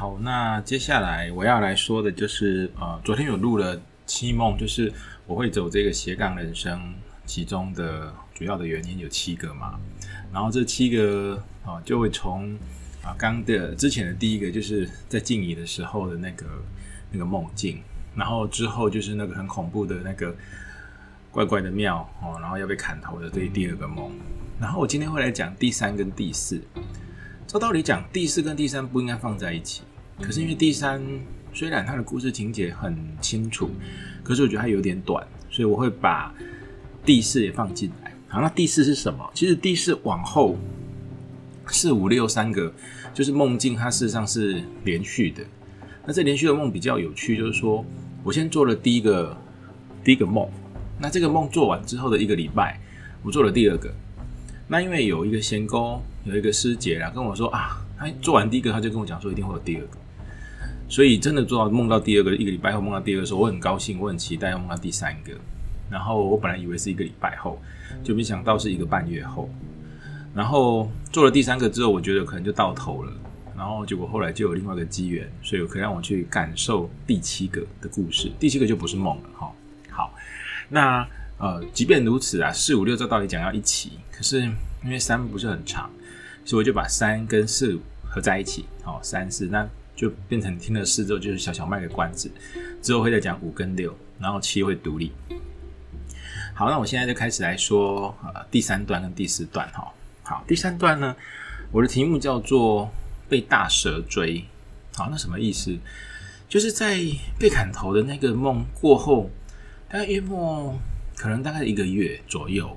好，那接下来我要来说的就是，呃，昨天有录了七梦，就是我会走这个斜杠人生，其中的主要的原因有七个嘛，然后这七个啊、就会从啊刚的之前的第一个就是在静怡的时候的那个那个梦境，然后之后就是那个很恐怖的那个怪怪的庙哦，然后要被砍头的这第二个梦，然后我今天会来讲第三跟第四。照道理讲，第四跟第三不应该放在一起，可是因为第三虽然它的故事情节很清楚，可是我觉得它有点短，所以我会把第四也放进来。好，那第四是什么？其实第四往后四五六三个就是梦境，它事实上是连续的。那这连续的梦比较有趣，就是说我先做了第一个第一个梦，那这个梦做完之后的一个礼拜，我做了第二个。那因为有一个仙沟，有一个师姐啦，跟我说啊，他做完第一个，他就跟我讲说一定会有第二个，所以真的做到梦到第二个，一个礼拜后梦到第二个的时候，我很高兴，我很期待要梦到第三个。然后我本来以为是一个礼拜后，就没想到是一个半月后。然后做了第三个之后，我觉得可能就到头了。然后结果后来就有另外一个机缘，所以可以让我去感受第七个的故事。第七个就不是梦了哈。好，那。呃，即便如此啊，四五六这道理讲要一起，可是因为三不是很长，所以我就把三跟四合在一起，好、哦，三四那就变成听了四之后就是小小卖个关子，之后会再讲五跟六，然后七会独立。好，那我现在就开始来说呃第三段跟第四段哈、好，第三段呢，我的题目叫做被大蛇追。好，那什么意思？就是在被砍头的那个梦过后，大概约莫。可能大概一个月左右，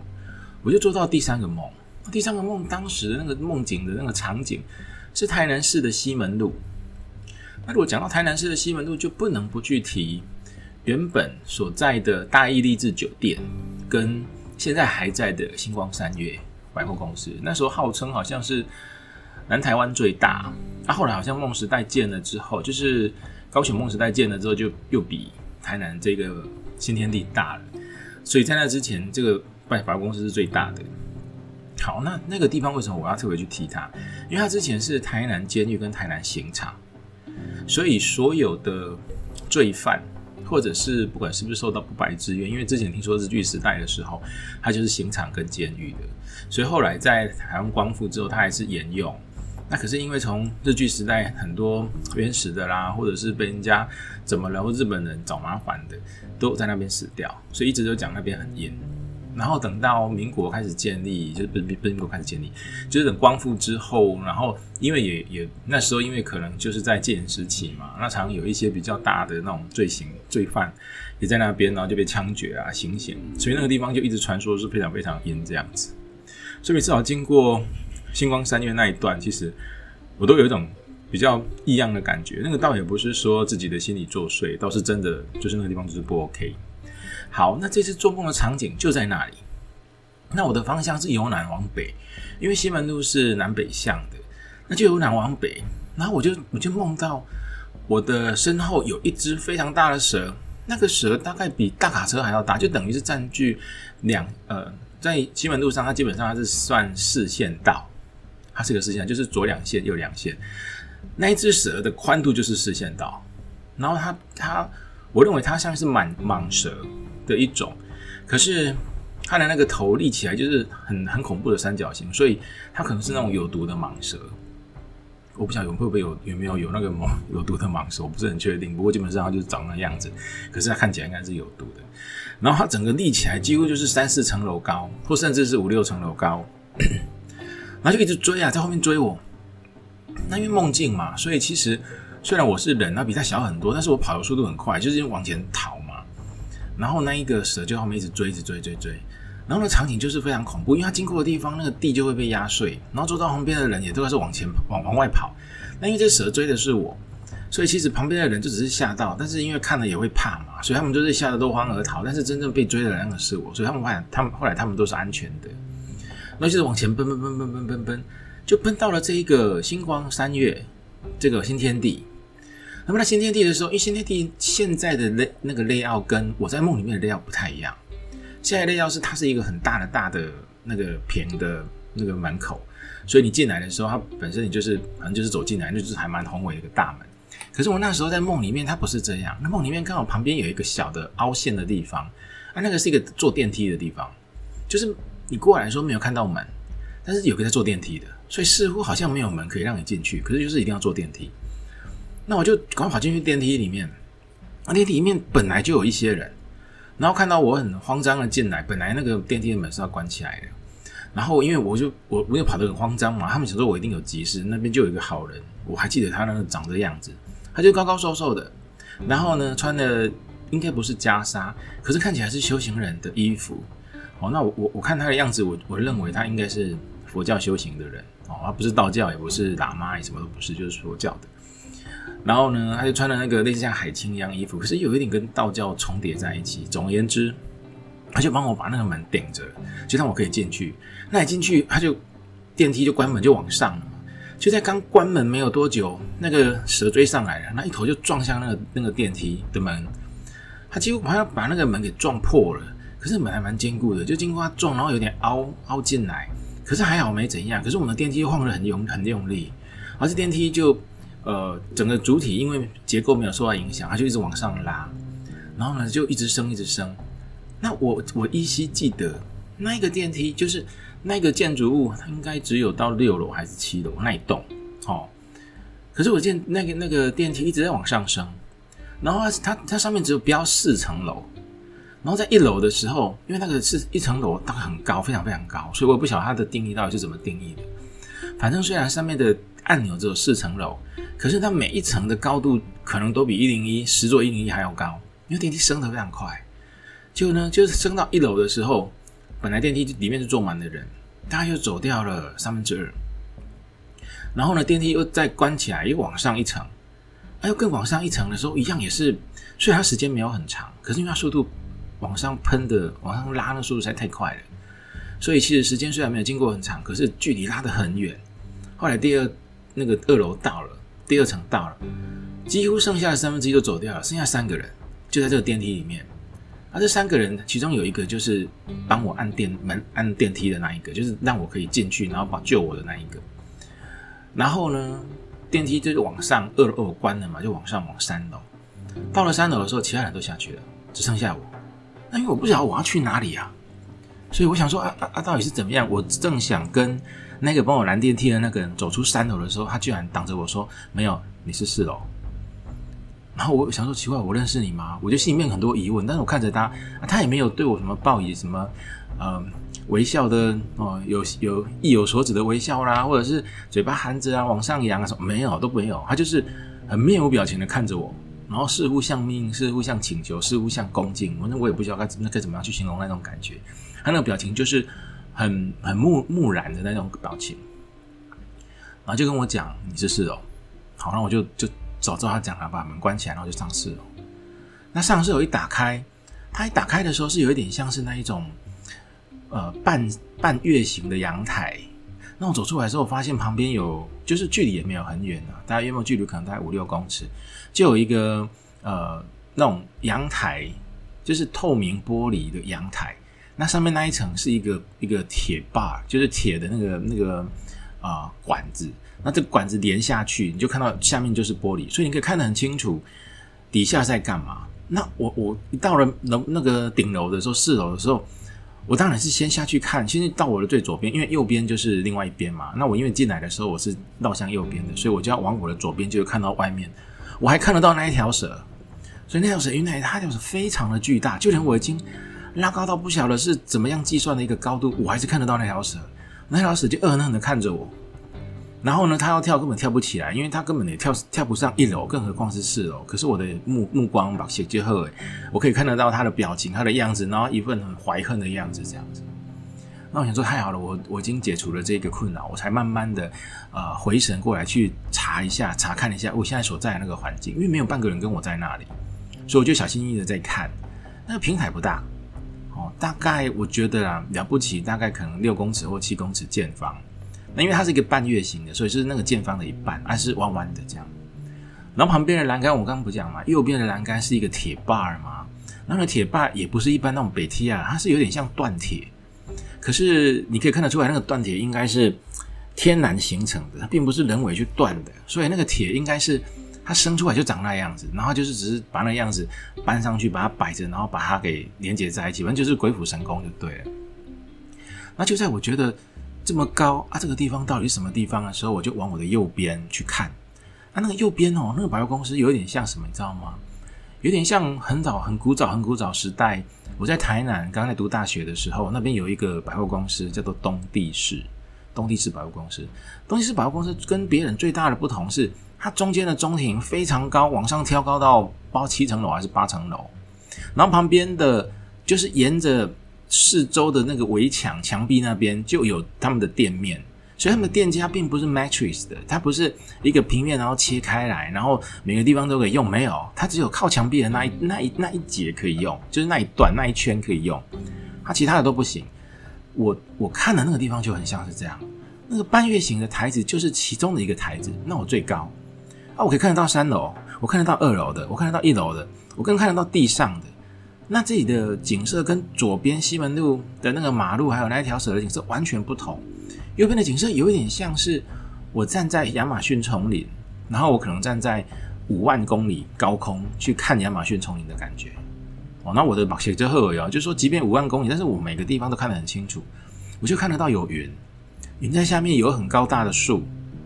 我就做到第三个梦。第三个梦当时的那个梦境的那个场景是台南市的西门路。那如果讲到台南市的西门路，就不能不去提原本所在的大义励志酒店，跟现在还在的星光三月百货公司。那时候号称好像是南台湾最大，那、啊、后来好像梦时代建了之后，就是高雄梦时代建了之后，就又比台南这个新天地大了。所以在那之前，这个百货公司是最大的。好，那那个地方为什么我要特别去提它？因为它之前是台南监狱跟台南刑场，所以所有的罪犯，或者是不管是不是受到不白之冤，因为之前听说日据时代的时候，它就是刑场跟监狱的，所以后来在台湾光复之后，它还是沿用。那可是因为从日据时代很多原始的啦，或者是被人家怎么了，或日本人找麻烦的，都在那边死掉，所以一直都讲那边很阴。然后等到民国开始建立，就是不不民国开始建立，就是等光复之后，然后因为也也那时候因为可能就是在戒严时期嘛，那常有一些比较大的那种罪行罪犯也在那边，然后就被枪决啊行刑，所以那个地方就一直传说是非常非常阴这样子。所以每次我经过星光三月那一段，其实我都有一种比较异样的感觉。那个倒也不是说自己的心理作祟，倒是真的就是那个地方就是不 OK。好，那这次做梦的场景就在那里。那我的方向是由南往北，因为西门路是南北向的，那就由南往北。然后我就我就梦到我的身后有一只非常大的蛇，那个蛇大概比大卡车还要大，就等于是占据两呃。在西门路上，它基本上它是算四线道，它是个四线，就是左两线右两线。那一只蛇的宽度就是四线道，然后它它，我认为它像是蟒蟒蛇的一种，可是它的那个头立起来就是很很恐怖的三角形，所以它可能是那种有毒的蟒蛇。我不晓得会不会有有没有有那个蟒有毒的蟒蛇，我不是很确定。不过基本上它就是长那样子，可是它看起来应该是有毒的。然后它整个立起来，几乎就是三四层楼高，或甚至是五六层楼高，然后就一直追啊，在后面追我。那因为梦境嘛，所以其实虽然我是人，它比它小很多，但是我跑的速度很快，就是往前逃。然后那一个蛇就后面一直追，一直追，追追。然后那场景就是非常恐怖，因为它经过的地方，那个地就会被压碎，然后周遭旁边的人也都是往前往往外跑。那因为这蛇追的是我。所以其实旁边的人就只是吓到，但是因为看了也会怕嘛，所以他们就是吓得落荒而逃。但是真正被追的那个是我，所以他们后来他们后来他们都是安全的。然后就是往前奔奔奔奔奔奔奔，就奔到了这一个星光三月这个新天地。那么在新天地的时候，因为新天地现在的那那个 layout 跟我在梦里面的 layout 不太一样。现在 layout 是它是一个很大的大的那个平的那个门口，所以你进来的时候，它本身你就是反正就是走进来，那就是还蛮宏伟的一个大门。可是我那时候在梦里面，它不是这样。那梦里面刚好旁边有一个小的凹陷的地方，啊，那个是一个坐电梯的地方，就是你过来的时候没有看到门，但是有个在坐电梯的，所以似乎好像没有门可以让你进去，可是就是一定要坐电梯。那我就赶快跑进去电梯里面，那电梯里面本来就有一些人，然后看到我很慌张的进来，本来那个电梯的门是要关起来的，然后因为我就我我也跑得很慌张嘛，他们想说我一定有急事，那边就有一个好人，我还记得他那个长的样子。他就高高瘦瘦的，然后呢，穿的应该不是袈裟，可是看起来是修行人的衣服。哦，那我我我看他的样子，我我认为他应该是佛教修行的人哦，他不是道教，也不是喇嘛，也什么都不是，就是佛教的。然后呢，他就穿了那个类似像海青一样衣服，可是有一点跟道教重叠在一起。总而言之，他就帮我把那个门顶着，就让我可以进去。那一进去，他就电梯就关门就往上了。就在刚关门没有多久，那个蛇追上来了，那一头就撞向那个那个电梯的门，他几乎快要把那个门给撞破了。可是门还蛮坚固的，就经过他撞，然后有点凹凹进来，可是还好没怎样。可是我们的电梯晃得很用很用力，而且电梯就呃整个主体因为结构没有受到影响，它就一直往上拉，然后呢就一直升一直升。那我我依稀记得那一个电梯就是。那个建筑物它应该只有到六楼还是七楼那一栋，哦，可是我见那个那个电梯一直在往上升，然后它它上面只有标四层楼，然后在一楼的时候，因为那个是一层楼，大概很高，非常非常高，所以我不晓得它的定义到底是怎么定义的。反正虽然上面的按钮只有四层楼，可是它每一层的高度可能都比一零一十座一零一还要高，因为电梯升得非常快。就呢，就是升到一楼的时候。本来电梯里面是坐满的人，大概又走掉了三分之二。然后呢，电梯又再关起来，又往上一层。哎，又更往上一层的时候，一样也是，虽然它时间没有很长，可是因为它速度往上喷的、往上拉的速度实在太快了，所以其实时间虽然没有经过很长，可是距离拉得很远。后来第二那个二楼到了，第二层到了，几乎剩下的三分之一都走掉了，剩下三个人就在这个电梯里面。而这三个人，其中有一个就是帮我按电门、按电梯的那一个，就是让我可以进去，然后把救我的那一个。然后呢，电梯就是往上二楼关了嘛，就往上往三楼。到了三楼的时候，其他人都下去了，只剩下我。那因为我不知道我要去哪里啊，所以我想说啊啊啊，到底是怎么样？我正想跟那个帮我拦电梯的那个人走出三楼的时候，他居然挡着我说：“没有，你是四楼。”然后我想说奇怪，我认识你吗？我就心里面很多疑问，但是我看着他，他也没有对我什么报以什么呃微笑的哦，有有意有所指的微笑啦，或者是嘴巴含着啊往上扬啊什么没有都没有，他就是很面无表情的看着我，然后似乎像命，似乎像请求，似乎像恭敬，我那我也不知道该那该怎么样去形容那种感觉，他那个表情就是很很木木然的那种表情，然后就跟我讲你是四楼，好，那我就就。走之后，他讲了，把门关起来，然后就上四楼。那上四楼一打开，他一打开的时候是有一点像是那一种，呃，半半月形的阳台。那我走出来之后，发现旁边有，就是距离也没有很远啊，大概约莫距离可能大概五六公尺，就有一个呃那种阳台，就是透明玻璃的阳台。那上面那一层是一个一个铁把，就是铁的那个那个啊管子。那这个管子连下去，你就看到下面就是玻璃，所以你可以看得很清楚底下在干嘛。那我我到了楼那个顶楼的时候，四楼的时候，我当然是先下去看。其实到我的最左边，因为右边就是另外一边嘛。那我因为进来的时候我是绕向右边的，所以我就要往我的左边，就看到外面。我还看得到那一条蛇，所以那条蛇原来它条蛇非常的巨大，就连我已经拉高到不晓得是怎么样计算的一个高度，我还是看得到那条蛇。那条蛇就恶狠狠的看着我。然后呢，他要跳根本跳不起来，因为他根本也跳跳不上一楼，更何况是四楼。可是我的目目光把写结合，我可以看得到他的表情，他的样子，然后一份很怀恨的样子，这样子。那我想说，太好了，我我已经解除了这个困扰，我才慢慢的呃回神过来，去查一下，查看一下我现在所在的那个环境，因为没有半个人跟我在那里，所以我就小心翼翼的在看。那个平台不大，大概我觉得啊了不起，大概可能六公尺或七公尺见方。那因为它是一个半月形的，所以是那个见方的一半，还是弯弯的这样。然后旁边的栏杆，我刚刚不讲嘛，右边的栏杆是一个铁把嘛，那个铁把也不是一般那种北梯啊，它是有点像锻铁。可是你可以看得出来，那个锻铁应该是天然形成的，它并不是人为去锻的，所以那个铁应该是它生出来就长那样子，然后就是只是把那样子搬上去，把它摆着，然后把它给连接在一起，反正就是鬼斧神工就对了。那就在我觉得这么高啊，这个地方到底什么地方的时候，我就往我的右边去看。啊，那个右边哦，那个百货公司有点像什么，你知道吗？有点像很早、很古早、很古早时代。我在台南刚在读大学的时候，那边有一个百货公司叫做东地市，东地市百货公司。东地市百货公司跟别人最大的不同是，它中间的中庭非常高，往上挑高到包七层楼还是八层楼，然后旁边的就是沿着四周的那个围墙墙壁那边就有他们的店面。所以他们的店家并不是 matrix 的，它不是一个平面然后切开来，然后每个地方都可以用，没有，它只有靠墙壁的那一那一那一节可以用，就是那一段那一圈可以用，它其他的都不行。我我看的那个地方就很像是这样，那个半月形的台子就是其中的一个台子，那我最高啊，我可以看得到三楼，我看得到二楼的，我看得到一楼的，我更看得到地上的。那这里的景色跟左边西门路的那个马路还有那一条蛇的景色完全不同。右边的景色有一点像是我站在亚马逊丛林，然后我可能站在五万公里高空去看亚马逊丛林的感觉。哦，那我的写着赫尔哦，就是说，即便五万公里，但是我每个地方都看得很清楚，我就看得到有云，云在下面有很高大的树，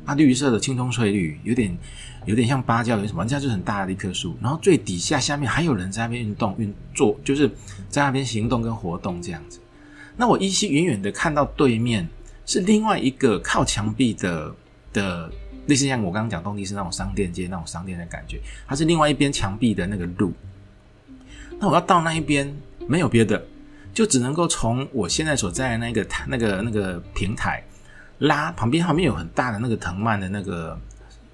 啊，绿色的青葱翠绿，有点有点像芭蕉，有什么？这就很大的一棵树。然后最底下下面还有人在那边运动运作，就是在那边行动跟活动这样子。那我依稀远远的看到对面。是另外一个靠墙壁的的，类似像我刚刚讲东地是那种商店街那种商店的感觉，它是另外一边墙壁的那个路。那我要到那一边没有别的，就只能够从我现在所在的那个那个那个平台拉旁边，旁边有很大的那个藤蔓的那个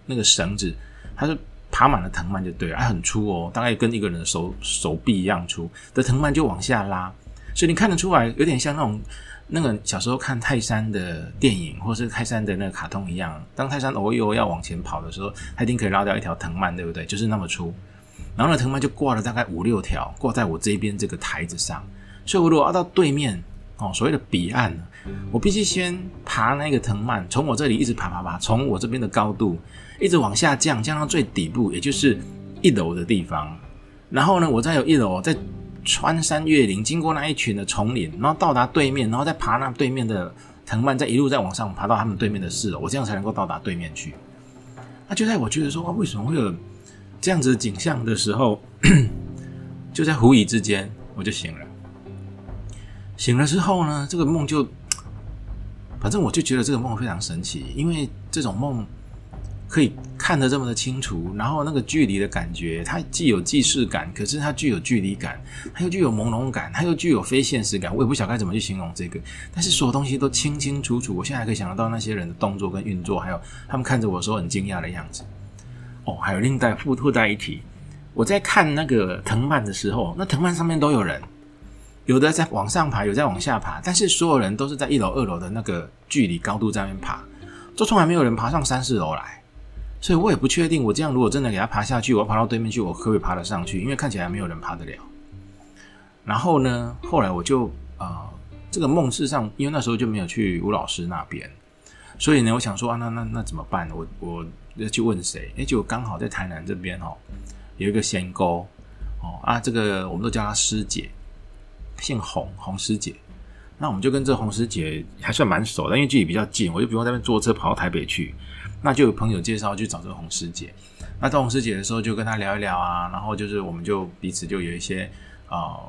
那个绳子，它是爬满了藤蔓就对了，还很粗哦，大概跟一个人的手手臂一样粗的藤蔓就往下拉，所以你看得出来有点像那种。那个小时候看泰山的电影，或是泰山的那个卡通一样，当泰山偶尔要往前跑的时候，他一定可以拉掉一条藤蔓，对不对？就是那么粗，然后那藤蔓就挂了大概五六条，挂在我这边这个台子上。所以我如果要到对面哦，所谓的彼岸，我必须先爬那个藤蔓，从我这里一直爬爬爬，从我这边的高度一直往下降，降到最底部，也就是一楼的地方。然后呢，我再有一楼再。穿山越岭，经过那一群的丛林，然后到达对面，然后再爬那对面的藤蔓，再一路再往上爬到他们对面的四楼，我这样才能够到达对面去。那就在我觉得说，为什么会有这样子的景象的时候，就在狐疑之间，我就醒了。醒了之后呢，这个梦就，反正我就觉得这个梦非常神奇，因为这种梦。可以看得这么的清楚，然后那个距离的感觉，它既有既视感，可是它具有距离感，它又具有朦胧感，它又具有非现实感。我也不晓该怎么去形容这个，但是所有东西都清清楚楚。我现在还可以想得到那些人的动作跟运作，还有他们看着我的时候很惊讶的样子。哦，还有另带附附带一提，我在看那个藤蔓的时候，那藤蔓上面都有人，有的在往上爬，有在往下爬，但是所有人都是在一楼、二楼的那个距离高度在那边爬，就从来没有人爬上三四楼来。所以我也不确定，我这样如果真的给他爬下去，我要爬到对面去，我可不可以爬得上去？因为看起来没有人爬得了。然后呢，后来我就啊，这个梦事上，因为那时候就没有去吴老师那边，所以呢，我想说啊，那那那怎么办？我我要去问谁？哎，就刚好在台南这边哦，有一个仙沟哦啊，这个我们都叫她师姐，姓洪，洪师姐。那我们就跟这洪师姐还算蛮熟的，因为距离比较近，我就不用在那边坐车跑到台北去。那就有朋友介绍去找这个洪师姐，那到红师姐的时候就跟她聊一聊啊，然后就是我们就彼此就有一些啊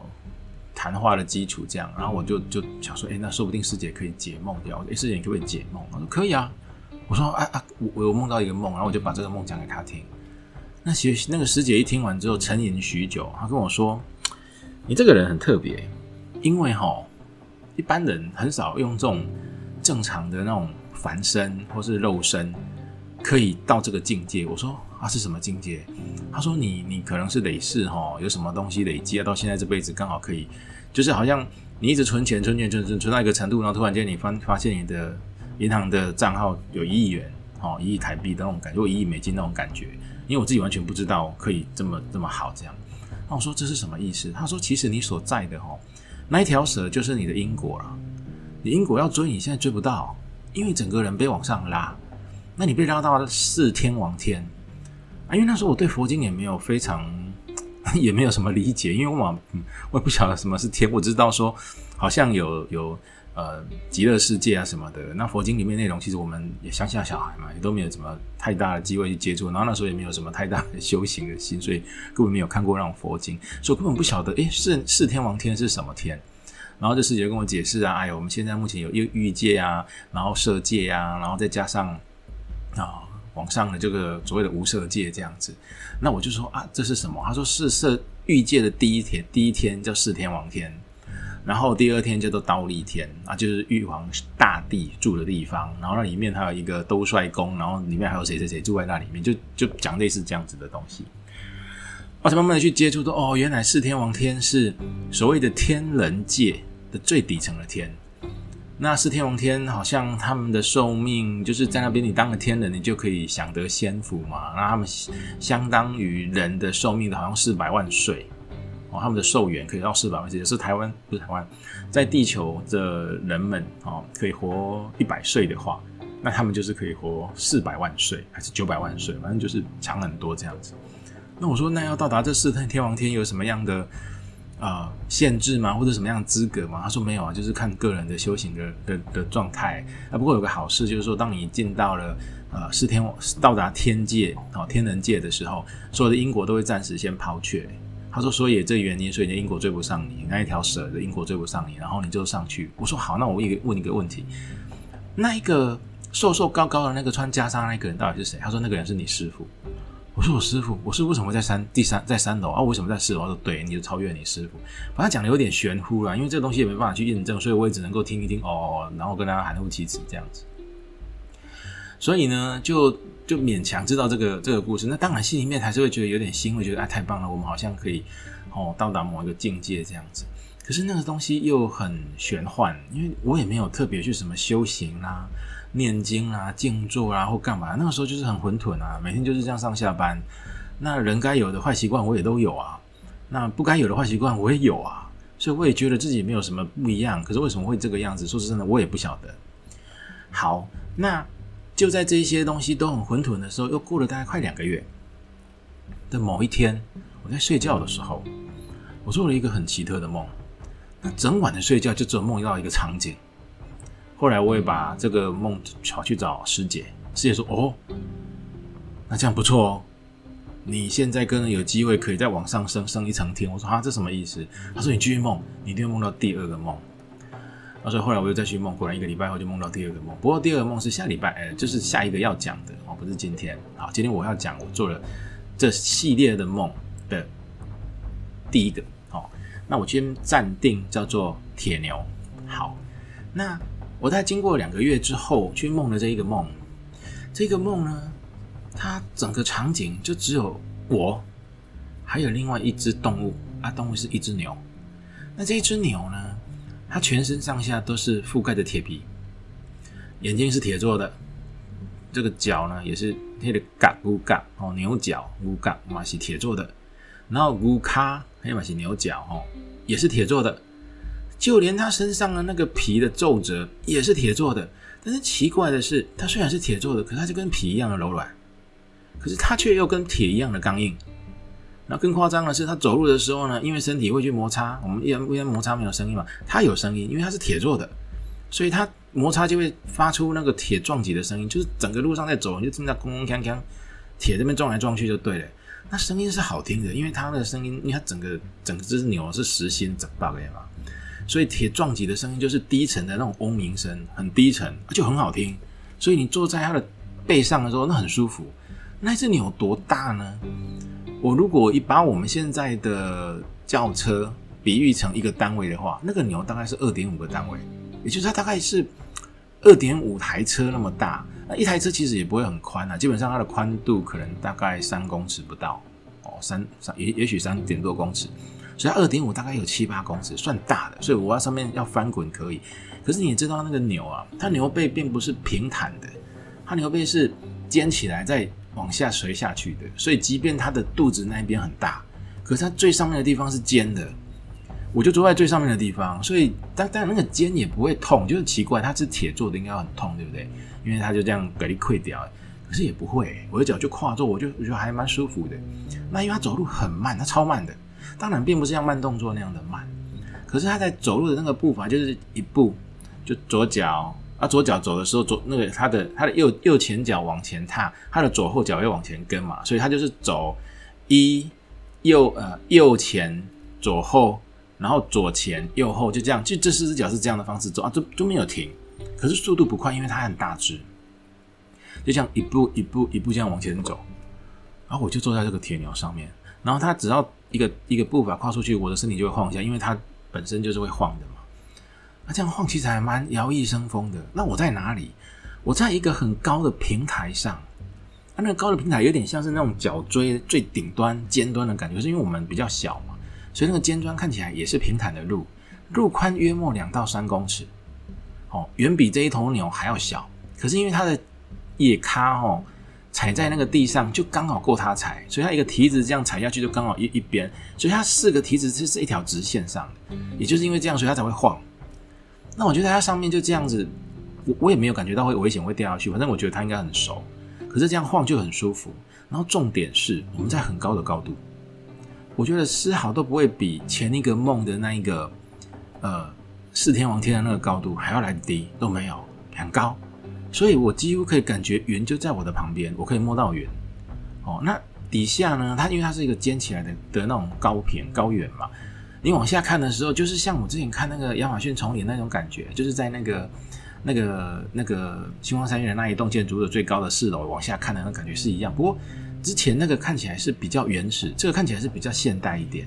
谈话的基础这样，然后我就就想说，哎，那说不定师姐可以解梦掉，哎，师姐可不可以解梦？我说可以啊。我说，啊啊，我我有梦到一个梦，然后我就把这个梦讲给她听。那其实那个师姐一听完之后沉吟许久，她跟我说，你这个人很特别，因为哈一般人很少用这种正常的那种凡身或是肉身。可以到这个境界，我说啊是什么境界？他说你你可能是累世哈，有什么东西累积啊，到现在这辈子刚好可以，就是好像你一直存钱存钱存存存到一个程度，然后突然间你发发现你的银行的账号有一亿元，哦一亿台币的那种感觉，或一亿美金那种感觉，因为我自己完全不知道可以这么这么好这样。那我说这是什么意思？他说其实你所在的哈那一条蛇就是你的因果了，你因果要追，你现在追不到，因为整个人被往上拉。那你被拉到四天王天，啊，因为那时候我对佛经也没有非常，也没有什么理解，因为我我也不晓得什么是天，我知道说好像有有。呃，极乐世界啊什么的，那佛经里面内容，其实我们也乡下小孩嘛，也都没有什么太大的机会去接触，然后那时候也没有什么太大的修行的心，所以根本没有看过那种佛经，所以根本不晓得，诶，是四天王天是什么天？然后这师姐就跟我解释啊，哎，我们现在目前有欲欲界啊，然后色界啊，然后再加上啊往上的这个所谓的无色界这样子，那我就说啊，这是什么？他说是色欲界的第一天，第一天叫四天王天。然后第二天叫做刀立天啊，就是玉皇大帝住的地方。然后那里面还有一个兜率宫，然后里面还有谁谁谁住在那里面，就就讲类似这样子的东西。我才慢慢的去接触，到哦，原来四天王天是所谓的天人界的最底层的天。那四天王天好像他们的寿命就是在那边，你当了天人，你就可以享得仙福嘛。那他们相当于人的寿命，好像四百万岁。哦他们的寿元可以到四百万岁，是台湾不是台湾，在地球的人们哦，可以活一百岁的话，那他们就是可以活四百万岁，还是九百万岁，反正就是长很多这样子。那我说，那要到达这四天天王天有什么样的啊限制吗？或者什么样的资格吗？他说没有啊，就是看个人的修行的的的状态。啊，不过有个好事就是说，当你进到了呃四天到达天界哦天人界的时候，所有的因果都会暂时先抛却。他说：“所以这原因，所以你的因果追不上你，那一条蛇的英国追不上你，然后你就上去。”我说：“好，那我问一个问一个问题，那一个瘦瘦高高的那个穿袈裟那个人到底是谁？”他说：“那个人是你师傅。”我说：“我师傅，我师傅为什么在三第三在三楼啊？为什么在四楼？”他说：“对，你就超越你师傅。”把他讲的有点玄乎了，因为这个东西也没办法去验证，所以我也只能够听一听哦，然后跟大家含糊其辞这样子。所以呢，就。就勉强知道这个这个故事，那当然心里面还是会觉得有点欣慰，觉得啊太棒了，我们好像可以哦到达某一个境界这样子。可是那个东西又很玄幻，因为我也没有特别去什么修行啊、念经啊、静坐啊或干嘛。那个时候就是很混沌啊，每天就是这样上下班。那人该有的坏习惯我也都有啊，那不该有的坏习惯我也有啊，所以我也觉得自己没有什么不一样。可是为什么会这个样子？说真的，我也不晓得。好，那。就在这些东西都很混沌的时候，又过了大概快两个月的某一天，我在睡觉的时候，我做了一个很奇特的梦。那整晚的睡觉就只有梦到一个场景。后来我也把这个梦跑去找师姐，师姐说：“哦，那这样不错哦，你现在跟有机会可以再往上升升一层天。”我说：“啊，这什么意思？”他说：“你继续梦，你一定会梦到第二个梦。”所以后来我又再去梦，果然一个礼拜后就梦到第二个梦。不过第二个梦是下礼拜，哎，就是下一个要讲的哦，不是今天。好，今天我要讲我做了这系列的梦的第一个。好，那我先暂定叫做铁牛。好，那我在经过两个月之后去梦的这一个梦，这个梦呢，它整个场景就只有我，还有另外一只动物啊，动物是一只牛。那这一只牛呢？它全身上下都是覆盖着铁皮，眼睛是铁做的，这个脚呢也是那个嘎乌嘎哦，牛角乌嘎嘛是铁做的，然后乌卡还有嘛是牛角哦，也是铁做的，就连它身上的那个皮的皱褶也是铁做的。但是奇怪的是，它虽然是铁做的，可是它就跟皮一样的柔软，可是它却又跟铁一样的刚硬。那更夸张的是，它走路的时候呢，因为身体会去摩擦，我们一般一般摩擦没有声音嘛，它有声音，因为它是铁做的，所以它摩擦就会发出那个铁撞击的声音，就是整个路上在走，你就听到空空锵锵，铁这边撞来撞去就对了。那声音是好听的，因为它的声音，因为它整个整个只牛是实心整爆的嘛，所以铁撞击的声音就是低沉的那种嗡鸣声，很低沉，就很好听。所以你坐在它的背上的时候，那很舒服。那只牛多大呢？我如果一把我们现在的轿车比喻成一个单位的话，那个牛大概是二点五个单位，也就是它大概是二点五台车那么大。那一台车其实也不会很宽啊，基本上它的宽度可能大概三公尺不到哦，三三也也许三点多公尺，所以它二点五大概有七八公尺，算大的。所以我要上面要翻滚可以，可是你知道那个牛啊，它牛背并不是平坦的，它牛背是尖起来在。往下垂下去的，所以即便它的肚子那一边很大，可是它最上面的地方是尖的。我就坐在最上面的地方，所以但但那个尖也不会痛，就是奇怪，它是铁做的，应该很痛，对不对？因为它就这样给你溃掉，可是也不会，我的脚就跨坐，我就我觉得还蛮舒服的。那因为他走路很慢，他超慢的，当然并不是像慢动作那样的慢，可是他在走路的那个步伐就是一步就左脚啊，左脚走的时候左那个他的他的右右前脚往前踏，他的左后脚要往前跟嘛，所以他就是走一右呃右前左后，然后左前右后就这样，就这四只脚是这样的方式走啊，都都没有停，可是速度不快，因为它很大只。就这样一步一步一步这样往前走，然后我就坐在这个铁牛上面，然后它只要一个一个步伐跨出去，我的身体就会晃一下，因为它本身就是会晃的嘛。那这样晃其实还蛮摇曳生风的。那我在哪里？我在一个很高的平台上，它那个高的平台有点像是那种角锥最顶端尖端的感觉，是因为我们比较小嘛，所以那个尖端看起来也是平坦的路，路宽约莫两到三公尺，哦，远比这一头牛还要小。可是因为它的野咖哦，踩在那个地上就刚好够它踩，所以它一个蹄子这样踩下去就刚好一一边，所以它四个蹄子是是一条直线上的，也就是因为这样，所以它才会晃。那我觉得它上面就这样子，我我也没有感觉到会危险会掉下去，反正我觉得它应该很熟。可是这样晃就很舒服。然后重点是我们在很高的高度，我觉得丝毫都不会比前一个梦的那一个呃四天王天的那个高度还要来低，都没有很高。所以我几乎可以感觉云就在我的旁边，我可以摸到云。哦，那底下呢？它因为它是一个尖起来的的那种高平高原嘛，你往下看的时候，就是像我之前看那个亚马逊丛林那种感觉，就是在那个那个那个星光三月的那一栋建筑的最高的四楼往下看的那感觉是一样。不过之前那个看起来是比较原始，这个看起来是比较现代一点。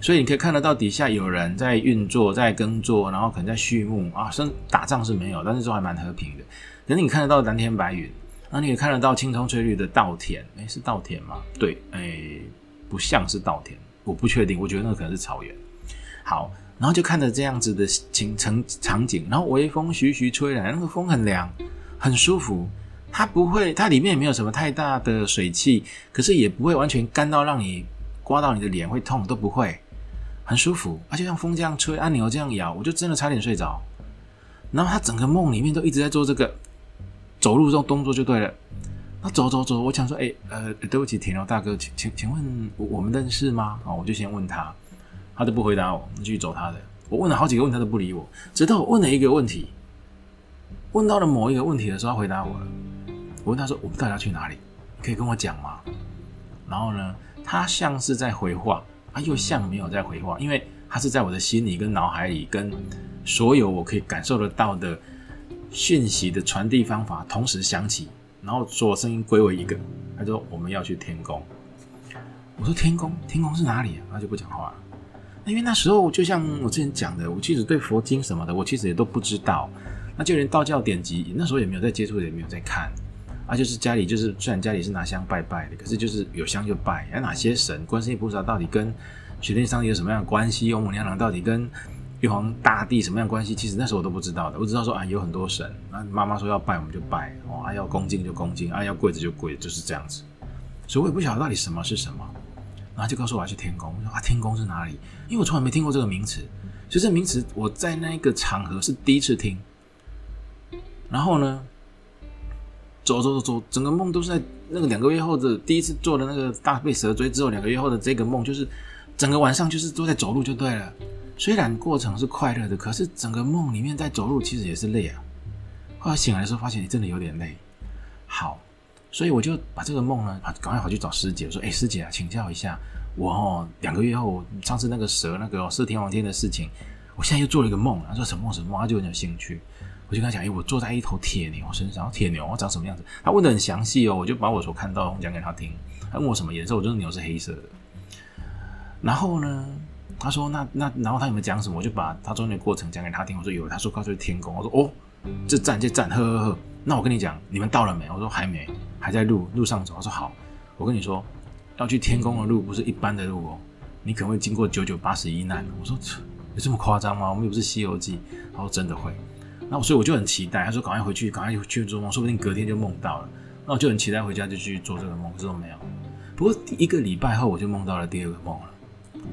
所以你可以看得到底下有人在运作、在耕作，然后可能在畜牧啊，生打仗是没有，但是都还蛮和平的。等你看得到蓝天白云，然后你也看得到青葱翠绿的稻田，哎，是稻田吗？对，哎，不像是稻田，我不确定，我觉得那可能是草原。好，然后就看着这样子的情场场景，然后微风徐徐吹来，那个风很凉，很舒服。它不会，它里面也没有什么太大的水汽，可是也不会完全干到让你刮到你的脸会痛，都不会，很舒服。而且像风这样吹，按钮这样摇，我就真的差点睡着。然后他整个梦里面都一直在做这个。走路这种动作就对了。那走走走，我想说，哎，呃，对不起，田牛大哥，请请请问我们认识吗？哦，我就先问他，他都不回答我，继续走他的。我问了好几个问题，他都不理我，直到我问了一个问题，问到了某一个问题的时候，他回答我了。我问他说：“我们到底要去哪里？可以跟我讲吗？”然后呢，他像是在回话，他又像没有在回话，因为他是在我的心里跟脑海里，跟所有我可以感受得到的。讯息的传递方法同时响起，然后所有声音归为一个。他说：“我们要去天宫。”我说：“天宫，天宫是哪里？”他就不讲话了。因为那时候就像我之前讲的，我其实对佛经什么的，我其实也都不知道。那就连道教典籍，那时候也没有在接触，也没有在看。啊，就是家里就是虽然家里是拿香拜拜的，可是就是有香就拜。啊，哪些神，观世音菩萨到底跟雪天上帝有什么样的关系？欧母娘娘到底跟？玉皇大帝什么样关系？其实那时候我都不知道的。我知道说啊，有很多神。那妈妈说要拜，我们就拜哦。啊，要恭敬就恭敬，啊，要跪着就跪，就是这样子。所以我也不晓得到底什么是什么。然后就告诉我要去天宫。我说啊，天宫是哪里？因为我从来没听过这个名词。所以这名词我在那一个场合是第一次听。然后呢，走走走走，整个梦都是在那个两个月后的第一次做的那个大被蛇追之后，两个月后的这个梦，就是整个晚上就是都在走路就对了。虽然过程是快乐的，可是整个梦里面在走路其实也是累啊。后来醒来的时候，发现你真的有点累。好，所以我就把这个梦呢，赶快跑去找师姐，说：“哎，师姐啊，请教一下，我哦两个月后上次那个蛇那个射天王天的事情，我现在又做了一个梦。他说什么梦什么梦，他就很有兴趣。我就跟他讲：哎，我坐在一头铁牛身上，铁牛我长什么样子？他问的很详细哦，我就把我所看到讲给他听。他问我什么颜色，我说牛是黑色的。然后呢？他说：“那那，然后他有没有讲什么？我就把他中间的过程讲给他听。我说有，他说告诉天宫。我说哦，这站这站，呵呵呵。那我跟你讲，你们到了没？我说还没，还在路路上走。他说好，我跟你说，要去天宫的路不是一般的路哦，你可能会经过九九八十一难。我说有这么夸张吗？我们又不是西游记。他说真的会。那所以我就很期待。他说赶快回去，赶快去做梦，说不定隔天就梦到了。那我就很期待回家就去做这个梦，可是都没有。不过一个礼拜后，我就梦到了第二个梦了。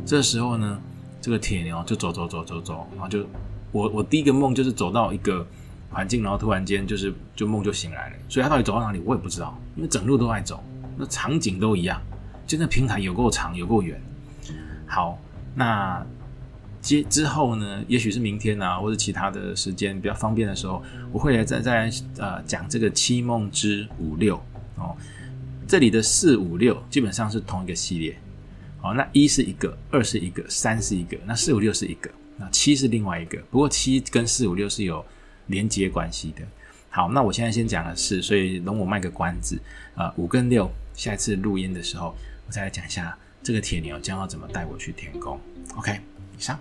这时候呢，这个铁牛就走走走走走，然后就我我第一个梦就是走到一个环境，然后突然间就是就梦就醒来了。所以他到底走到哪里，我也不知道，因为整路都在走，那场景都一样，就那平台有够长，有够远。好，那接之后呢，也许是明天啊，或者其他的时间比较方便的时候，我会来再再呃讲这个七梦之五六哦。这里的四五六基本上是同一个系列。好，那一是一个，二是一个，三是一个，那四五六是一个，那七是另外一个。不过七跟四五六是有连接关系的。好，那我现在先讲的是，所以容我卖个关子啊，五跟六，下一次录音的时候，我再来讲一下这个铁牛将要怎么带我去天宫。OK，以上。